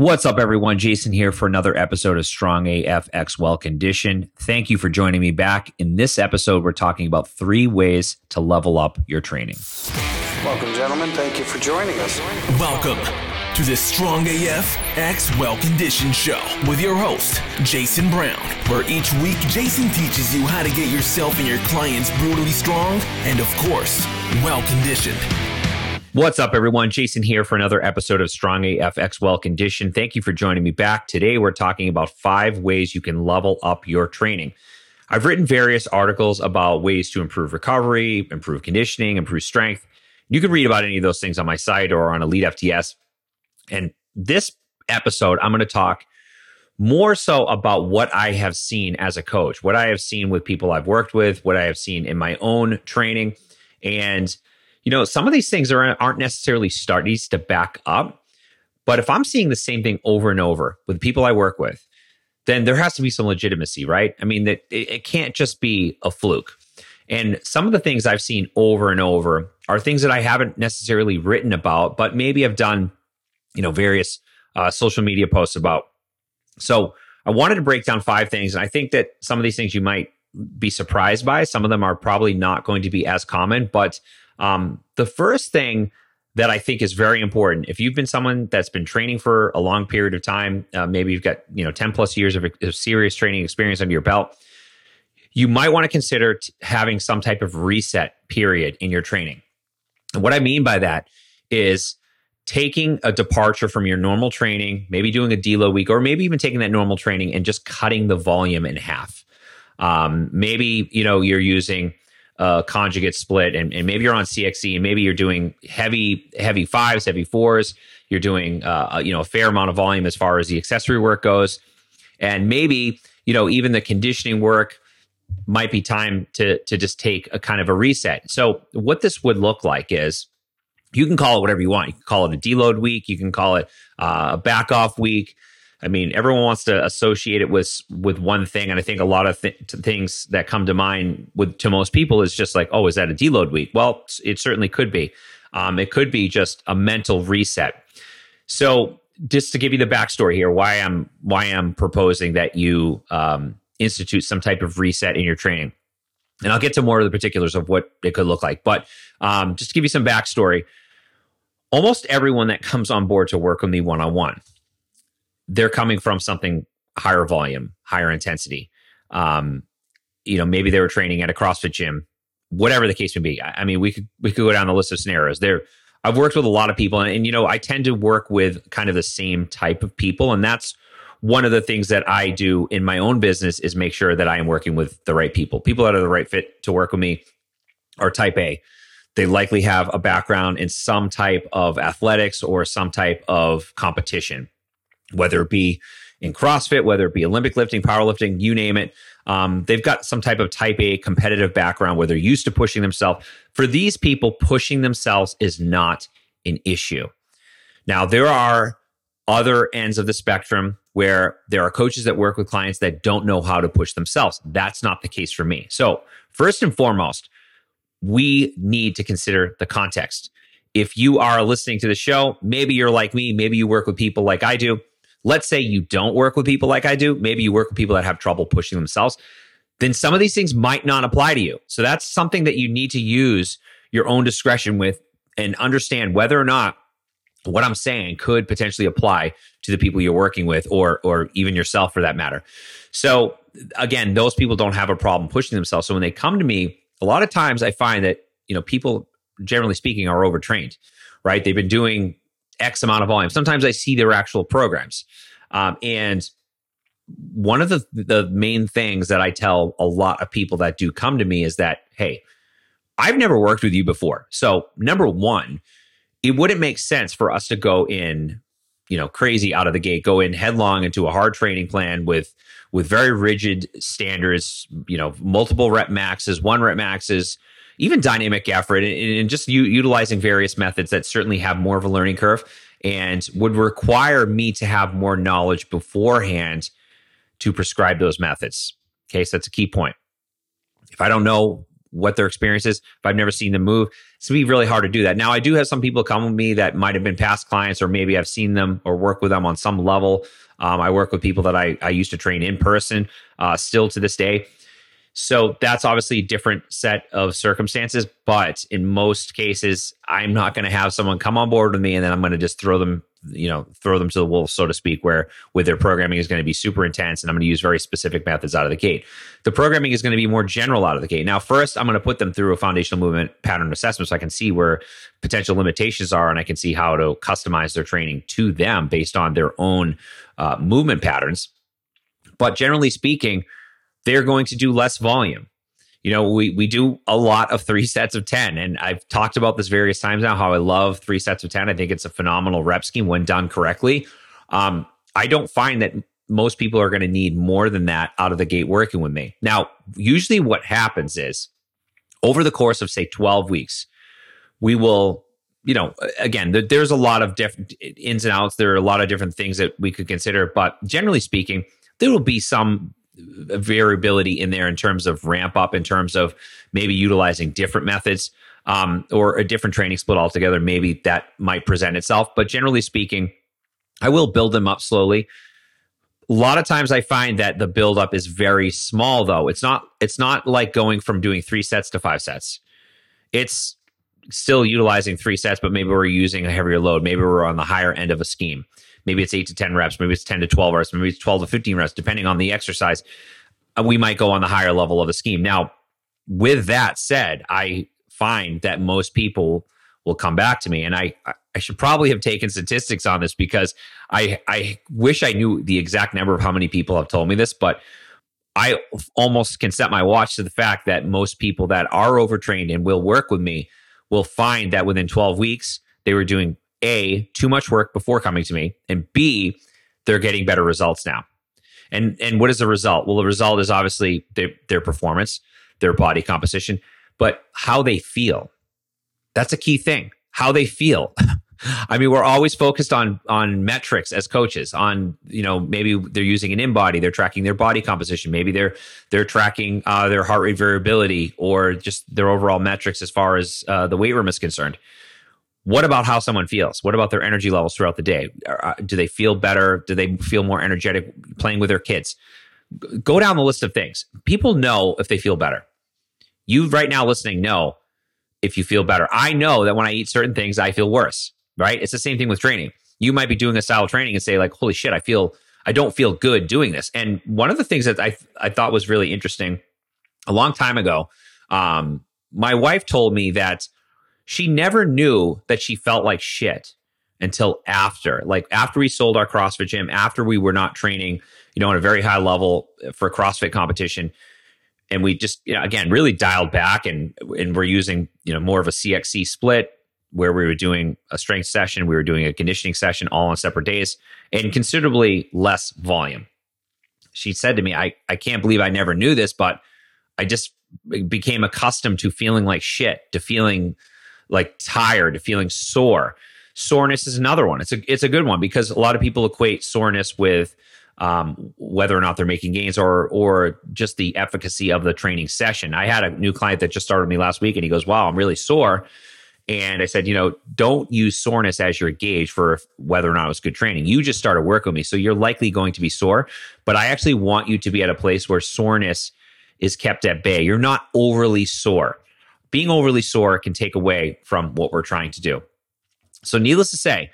What's up, everyone? Jason here for another episode of Strong AF X Well Conditioned. Thank you for joining me back. In this episode, we're talking about three ways to level up your training. Welcome, gentlemen. Thank you for joining us. Welcome to the Strong AF X Well Conditioned Show with your host, Jason Brown, where each week Jason teaches you how to get yourself and your clients brutally strong and, of course, well conditioned. What's up, everyone? Jason here for another episode of Strong AF X Well Conditioned. Thank you for joining me back. Today, we're talking about five ways you can level up your training. I've written various articles about ways to improve recovery, improve conditioning, improve strength. You can read about any of those things on my site or on Elite FTS. And this episode, I'm going to talk more so about what I have seen as a coach, what I have seen with people I've worked with, what I have seen in my own training. And you know, some of these things are, aren't necessarily studies to back up. But if I'm seeing the same thing over and over with people I work with, then there has to be some legitimacy, right? I mean, that it, it can't just be a fluke. And some of the things I've seen over and over are things that I haven't necessarily written about, but maybe I've done, you know, various uh, social media posts about. So I wanted to break down five things. And I think that some of these things you might be surprised by. Some of them are probably not going to be as common, but um, the first thing that I think is very important, if you've been someone that's been training for a long period of time, uh, maybe you've got you know ten plus years of, of serious training experience under your belt, you might want to consider t- having some type of reset period in your training. And what I mean by that is taking a departure from your normal training, maybe doing a deload week, or maybe even taking that normal training and just cutting the volume in half. Um, maybe you know you're using uh, conjugate split, and, and maybe you're on CXC, and maybe you're doing heavy heavy fives, heavy fours. You're doing uh, you know a fair amount of volume as far as the accessory work goes, and maybe you know even the conditioning work might be time to to just take a kind of a reset. So what this would look like is you can call it whatever you want. You can call it a deload week. You can call it uh, a back off week. I mean, everyone wants to associate it with with one thing, and I think a lot of th- things that come to mind with to most people is just like, oh, is that a deload week? Well, it certainly could be. Um, it could be just a mental reset. So, just to give you the backstory here, why I'm why I'm proposing that you um, institute some type of reset in your training, and I'll get to more of the particulars of what it could look like. But um, just to give you some backstory, almost everyone that comes on board to work with me one on one they're coming from something higher volume, higher intensity. Um, you know, maybe they were training at a CrossFit gym, whatever the case may be. I, I mean, we could we could go down the list of scenarios. There, I've worked with a lot of people, and, and you know, I tend to work with kind of the same type of people, and that's one of the things that I do in my own business is make sure that I am working with the right people. People that are the right fit to work with me are type A. They likely have a background in some type of athletics or some type of competition whether it be in CrossFit, whether it be Olympic lifting, powerlifting, you name it. Um, they've got some type of type A competitive background where they're used to pushing themselves. For these people, pushing themselves is not an issue. Now, there are other ends of the spectrum where there are coaches that work with clients that don't know how to push themselves. That's not the case for me. So, first and foremost, we need to consider the context. If you are listening to the show, maybe you're like me, maybe you work with people like I do Let's say you don't work with people like I do. Maybe you work with people that have trouble pushing themselves. Then some of these things might not apply to you. So that's something that you need to use your own discretion with and understand whether or not what I'm saying could potentially apply to the people you're working with or or even yourself for that matter. So again, those people don't have a problem pushing themselves. So when they come to me, a lot of times I find that, you know, people generally speaking are overtrained, right? They've been doing X amount of volume. Sometimes I see their actual programs. Um, and one of the the main things that I tell a lot of people that do come to me is that, hey, I've never worked with you before. So number one, it wouldn't make sense for us to go in, you know, crazy out of the gate, go in headlong into a hard training plan with with very rigid standards, you know, multiple rep maxes, one rep maxes, even dynamic effort and, and just u- utilizing various methods that certainly have more of a learning curve and would require me to have more knowledge beforehand to prescribe those methods. Okay, so that's a key point. If I don't know what their experience is. If I've never seen them move, it's gonna be really hard to do that. Now, I do have some people come with me that might have been past clients, or maybe I've seen them or work with them on some level. Um, I work with people that I, I used to train in person, uh, still to this day. So that's obviously a different set of circumstances. But in most cases, I'm not going to have someone come on board with me and then I'm going to just throw them, you know, throw them to the wolves, so to speak, where with their programming is going to be super intense and I'm going to use very specific methods out of the gate. The programming is going to be more general out of the gate. Now, first, I'm going to put them through a foundational movement pattern assessment so I can see where potential limitations are and I can see how to customize their training to them based on their own uh, movement patterns. But generally speaking, they're going to do less volume. You know, we we do a lot of three sets of 10. And I've talked about this various times now, how I love three sets of 10. I think it's a phenomenal rep scheme when done correctly. Um, I don't find that most people are going to need more than that out of the gate working with me. Now, usually what happens is over the course of say 12 weeks, we will, you know, again, there's a lot of different ins and outs. There are a lot of different things that we could consider, but generally speaking, there will be some variability in there in terms of ramp up, in terms of maybe utilizing different methods um, or a different training split altogether. Maybe that might present itself. But generally speaking, I will build them up slowly. A lot of times I find that the buildup is very small though. It's not it's not like going from doing 3 sets to 5 sets. It's still utilizing 3 sets but maybe we're using a heavier load. Maybe we're on the higher end of a scheme. Maybe it's eight to 10 reps. Maybe it's 10 to 12 reps. Maybe it's 12 to 15 reps, depending on the exercise. Uh, we might go on the higher level of the scheme. Now, with that said, I find that most people will come back to me. And I, I should probably have taken statistics on this because I, I wish I knew the exact number of how many people have told me this, but I almost can set my watch to the fact that most people that are overtrained and will work with me will find that within 12 weeks, they were doing a, too much work before coming to me, and B, they're getting better results now. And and what is the result? Well, the result is obviously their their performance, their body composition, but how they feel. That's a key thing. How they feel. I mean, we're always focused on on metrics as coaches. On you know, maybe they're using an InBody, they're tracking their body composition. Maybe they're they're tracking uh, their heart rate variability or just their overall metrics as far as uh, the weight room is concerned. What about how someone feels? What about their energy levels throughout the day? Uh, do they feel better? Do they feel more energetic playing with their kids? Go down the list of things. People know if they feel better. You right now listening know if you feel better. I know that when I eat certain things, I feel worse, right? It's the same thing with training. You might be doing a style of training and say, like, holy shit, I feel, I don't feel good doing this. And one of the things that I, I thought was really interesting a long time ago, um, my wife told me that she never knew that she felt like shit until after like after we sold our crossfit gym after we were not training you know on a very high level for crossfit competition. And we just you know, again really dialed back and and we're using you know more of a cxc split where we were doing a strength session we were doing a conditioning session all on separate days and considerably less volume. She said to me i i can't believe i never knew this but i just became accustomed to feeling like shit to feeling like tired, feeling sore. Soreness is another one. It's a it's a good one because a lot of people equate soreness with um, whether or not they're making gains or or just the efficacy of the training session. I had a new client that just started me last week, and he goes, "Wow, I'm really sore." And I said, you know, don't use soreness as your gauge for whether or not it was good training. You just started work with me, so you're likely going to be sore. But I actually want you to be at a place where soreness is kept at bay. You're not overly sore being overly sore can take away from what we're trying to do. So, needless to say,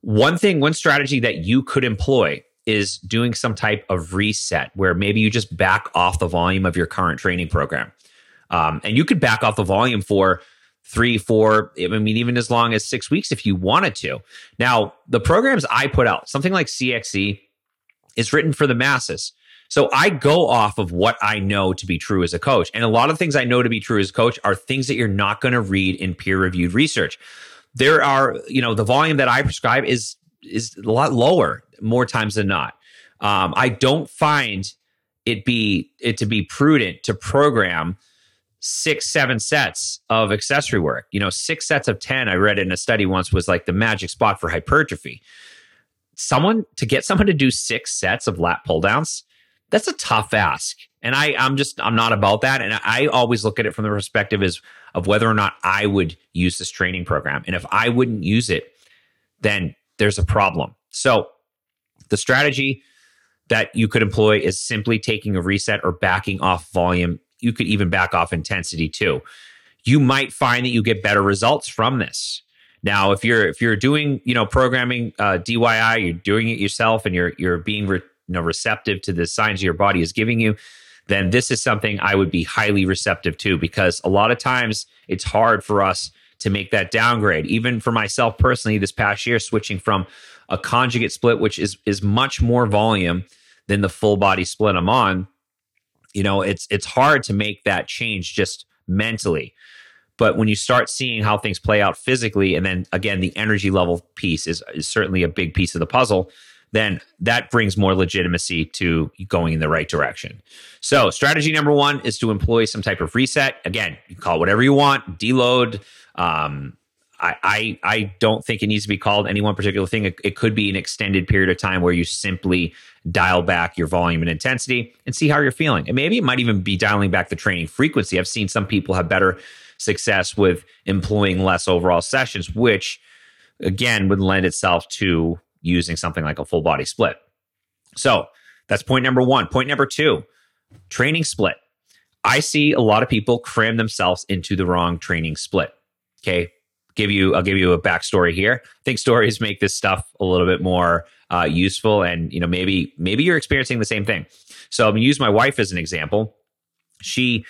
one thing, one strategy that you could employ is doing some type of reset where maybe you just back off the volume of your current training program. Um, and you could back off the volume for three, four, I mean, even as long as six weeks if you wanted to. Now, the programs I put out, something like CXC, is written for the masses. So I go off of what I know to be true as a coach. And a lot of things I know to be true as a coach are things that you're not going to read in peer reviewed research. There are, you know, the volume that I prescribe is is a lot lower more times than not. Um, I don't find it be it to be prudent to program six, seven sets of accessory work. You know, six sets of 10, I read in a study once was like the magic spot for hypertrophy. Someone to get someone to do six sets of lat pull downs, that's a tough ask. And I, I'm just, I'm not about that. And I always look at it from the perspective is of whether or not I would use this training program. And if I wouldn't use it, then there's a problem. So the strategy that you could employ is simply taking a reset or backing off volume. You could even back off intensity too. You might find that you get better results from this. Now, if you're if you're doing you know programming uh, DIY, you're doing it yourself, and you're you're being re- you know receptive to the signs your body is giving you, then this is something I would be highly receptive to because a lot of times it's hard for us to make that downgrade. Even for myself personally, this past year, switching from a conjugate split, which is is much more volume than the full body split I'm on, you know, it's it's hard to make that change just mentally. But when you start seeing how things play out physically, and then again, the energy level piece is, is certainly a big piece of the puzzle, then that brings more legitimacy to going in the right direction. So, strategy number one is to employ some type of reset. Again, you call whatever you want, deload, um, I, I, I don't think it needs to be called any one particular thing. It, it, could be an extended period of time where you simply dial back your volume and intensity and see how you're feeling. And maybe it might even be dialing back the training frequency. I've seen some people have better success with employing less overall sessions, which again would lend itself to using something like a full body split. So that's point number one. Point number two training split. I see a lot of people cram themselves into the wrong training split. Okay give you I'll give you a backstory here. I think stories make this stuff a little bit more uh, useful, and you know maybe maybe you're experiencing the same thing. So I'm gonna use my wife as an example. She,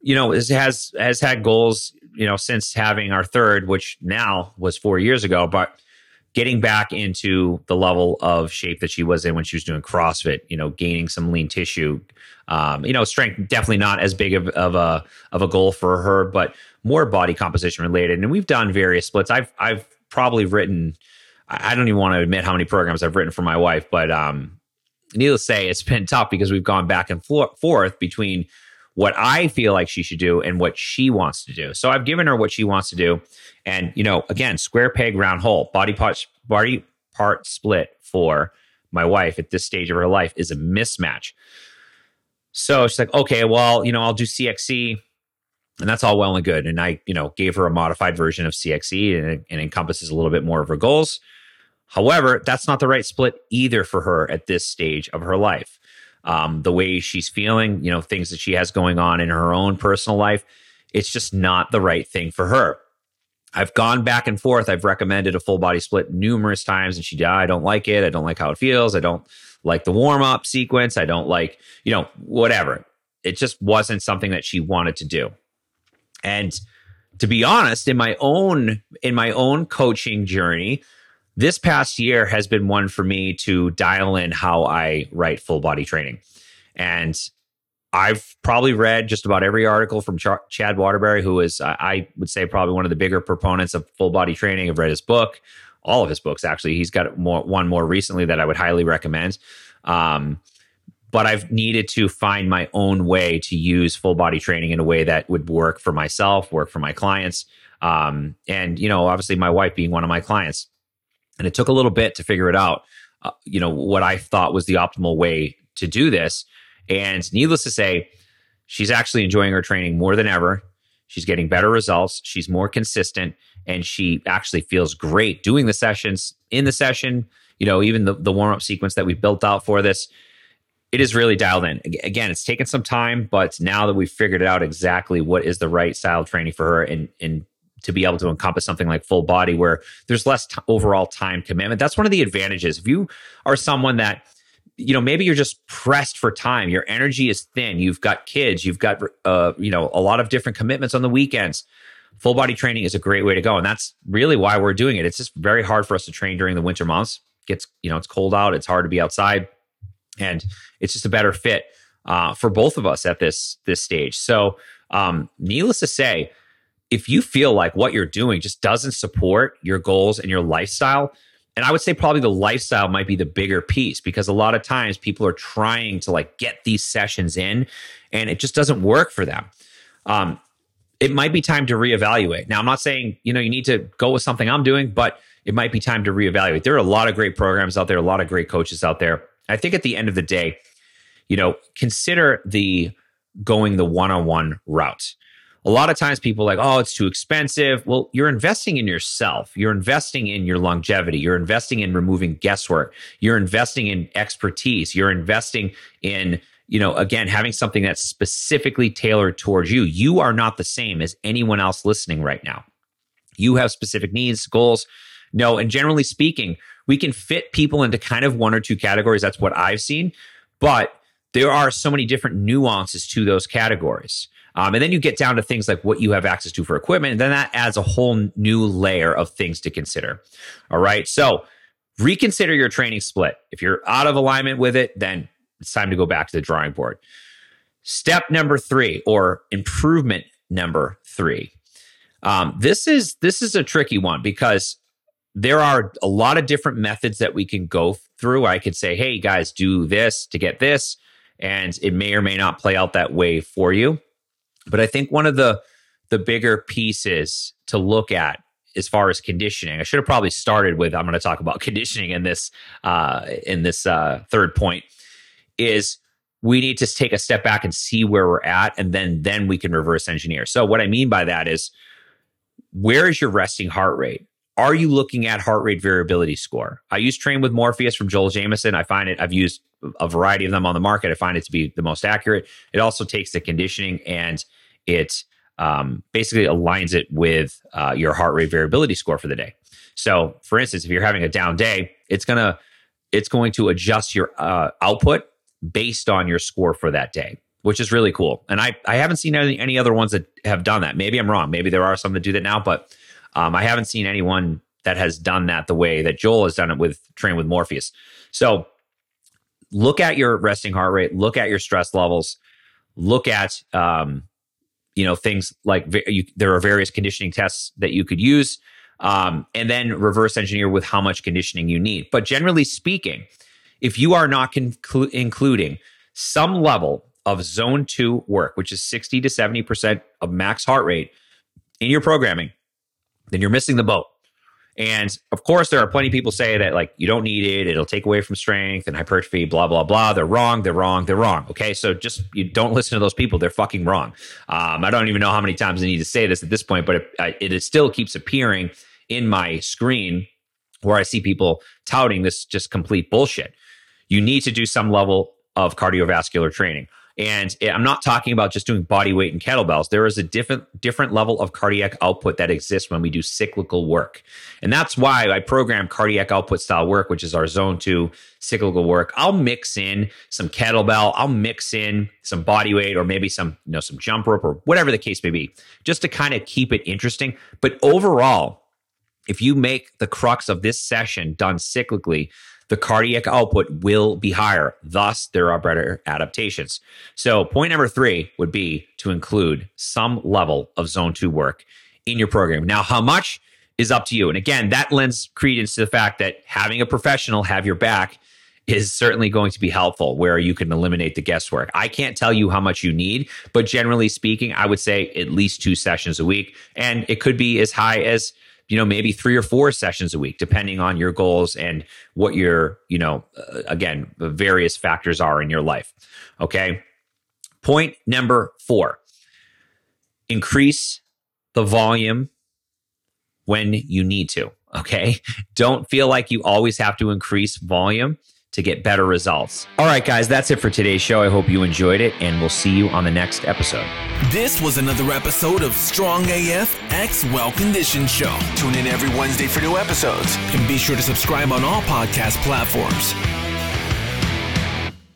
you know, is, has has had goals, you know, since having our third, which now was four years ago, but getting back into the level of shape that she was in when she was doing CrossFit, you know, gaining some lean tissue. Um, you know, strength definitely not as big of, of a of a goal for her, but more body composition related. And we've done various splits. I've I've probably written I don't even want to admit how many programs I've written for my wife, but um, needless to say, it's been tough because we've gone back and forth between what I feel like she should do and what she wants to do. So I've given her what she wants to do. And, you know, again, square peg, round hole, body part, body part split for my wife at this stage of her life is a mismatch. So she's like, okay, well, you know, I'll do CXC and that's all well and good. And I, you know, gave her a modified version of CXC and it, and encompasses a little bit more of her goals. However, that's not the right split either for her at this stage of her life um, the way she's feeling, you know, things that she has going on in her own personal life. It's just not the right thing for her. I've gone back and forth. I've recommended a full body split numerous times, and she, I don't like it. I don't like how it feels. I don't like the warm up sequence. I don't like, you know, whatever. It just wasn't something that she wanted to do. And to be honest, in my own in my own coaching journey, this past year has been one for me to dial in how I write full body training. And I've probably read just about every article from Ch- Chad Waterbury, who is, I would say, probably one of the bigger proponents of full body training. I've read his book, all of his books, actually. He's got more, one more recently that I would highly recommend. Um, but I've needed to find my own way to use full body training in a way that would work for myself, work for my clients. Um, and, you know, obviously, my wife being one of my clients and it took a little bit to figure it out, uh, you know, what I thought was the optimal way to do this. And needless to say, she's actually enjoying her training more than ever. She's getting better results. She's more consistent and she actually feels great doing the sessions in the session. You know, even the, the warm up sequence that we built out for this, it is really dialed in. Again, it's taken some time, but now that we've figured out exactly what is the right style of training for her and, and to be able to encompass something like full body where there's less t- overall time commitment. That's one of the advantages. If you are someone that you know maybe you're just pressed for time your energy is thin you've got kids you've got uh, you know a lot of different commitments on the weekends full body training is a great way to go and that's really why we're doing it it's just very hard for us to train during the winter months it gets you know it's cold out it's hard to be outside and it's just a better fit uh, for both of us at this this stage so um, needless to say if you feel like what you're doing just doesn't support your goals and your lifestyle, and I would say probably the lifestyle might be the bigger piece because a lot of times people are trying to like get these sessions in and it just doesn't work for them. Um, it might be time to reevaluate. Now, I'm not saying, you know, you need to go with something I'm doing, but it might be time to reevaluate. There are a lot of great programs out there, a lot of great coaches out there. I think at the end of the day, you know, consider the going the one on one route. A lot of times people like, oh, it's too expensive. Well, you're investing in yourself. You're investing in your longevity. You're investing in removing guesswork. You're investing in expertise. You're investing in, you know, again, having something that's specifically tailored towards you. You are not the same as anyone else listening right now. You have specific needs, goals. No, and generally speaking, we can fit people into kind of one or two categories. That's what I've seen. But there are so many different nuances to those categories. Um, and then you get down to things like what you have access to for equipment. And then that adds a whole new layer of things to consider. All right. So reconsider your training split. If you're out of alignment with it, then it's time to go back to the drawing board. Step number three, or improvement number three. Um, this is this is a tricky one because there are a lot of different methods that we can go through. I could say, hey guys, do this to get this and it may or may not play out that way for you. But I think one of the the bigger pieces to look at as far as conditioning, I should have probably started with I'm going to talk about conditioning in this uh, in this uh, third point is we need to take a step back and see where we're at, and then then we can reverse engineer. So what I mean by that is where is your resting heart rate? Are you looking at heart rate variability score? I use Train with Morpheus from Joel Jamieson. I find it, I've used a variety of them on the market. I find it to be the most accurate. It also takes the conditioning and it um, basically aligns it with uh, your heart rate variability score for the day. So, for instance, if you're having a down day, it's gonna it's going to adjust your uh, output based on your score for that day, which is really cool. And I I haven't seen any, any other ones that have done that. Maybe I'm wrong. Maybe there are some that do that now, but um, I haven't seen anyone that has done that the way that Joel has done it with Train with Morpheus. So look at your resting heart rate, look at your stress levels, look at um, you know things like you, there are various conditioning tests that you could use, um, and then reverse engineer with how much conditioning you need. But generally speaking, if you are not conclu- including some level of zone two work, which is 60 to 70% of max heart rate in your programming, then you're missing the boat. And of course, there are plenty of people say that like you don't need it, it'll take away from strength and hypertrophy, blah blah blah. They're wrong. They're wrong. They're wrong. Okay, so just you don't listen to those people. They're fucking wrong. Um, I don't even know how many times I need to say this at this point, but it, it still keeps appearing in my screen where I see people touting this just complete bullshit. You need to do some level of cardiovascular training. And I'm not talking about just doing body weight and kettlebells. There is a different different level of cardiac output that exists when we do cyclical work. And that's why I program cardiac output style work, which is our zone 2 cyclical work. I'll mix in some kettlebell, I'll mix in some body weight or maybe some, you know, some jump rope or whatever the case may be, just to kind of keep it interesting. But overall, if you make the crux of this session done cyclically, the cardiac output will be higher. Thus, there are better adaptations. So, point number three would be to include some level of zone two work in your program. Now, how much is up to you. And again, that lends credence to the fact that having a professional have your back is certainly going to be helpful where you can eliminate the guesswork. I can't tell you how much you need, but generally speaking, I would say at least two sessions a week. And it could be as high as you know maybe three or four sessions a week depending on your goals and what your you know uh, again the various factors are in your life okay? Point number 4 increase the volume when you need to okay? Don't feel like you always have to increase volume to get better results. All right, guys, that's it for today's show. I hope you enjoyed it, and we'll see you on the next episode. This was another episode of Strong AF X Well Conditioned Show. Tune in every Wednesday for new episodes. And be sure to subscribe on all podcast platforms.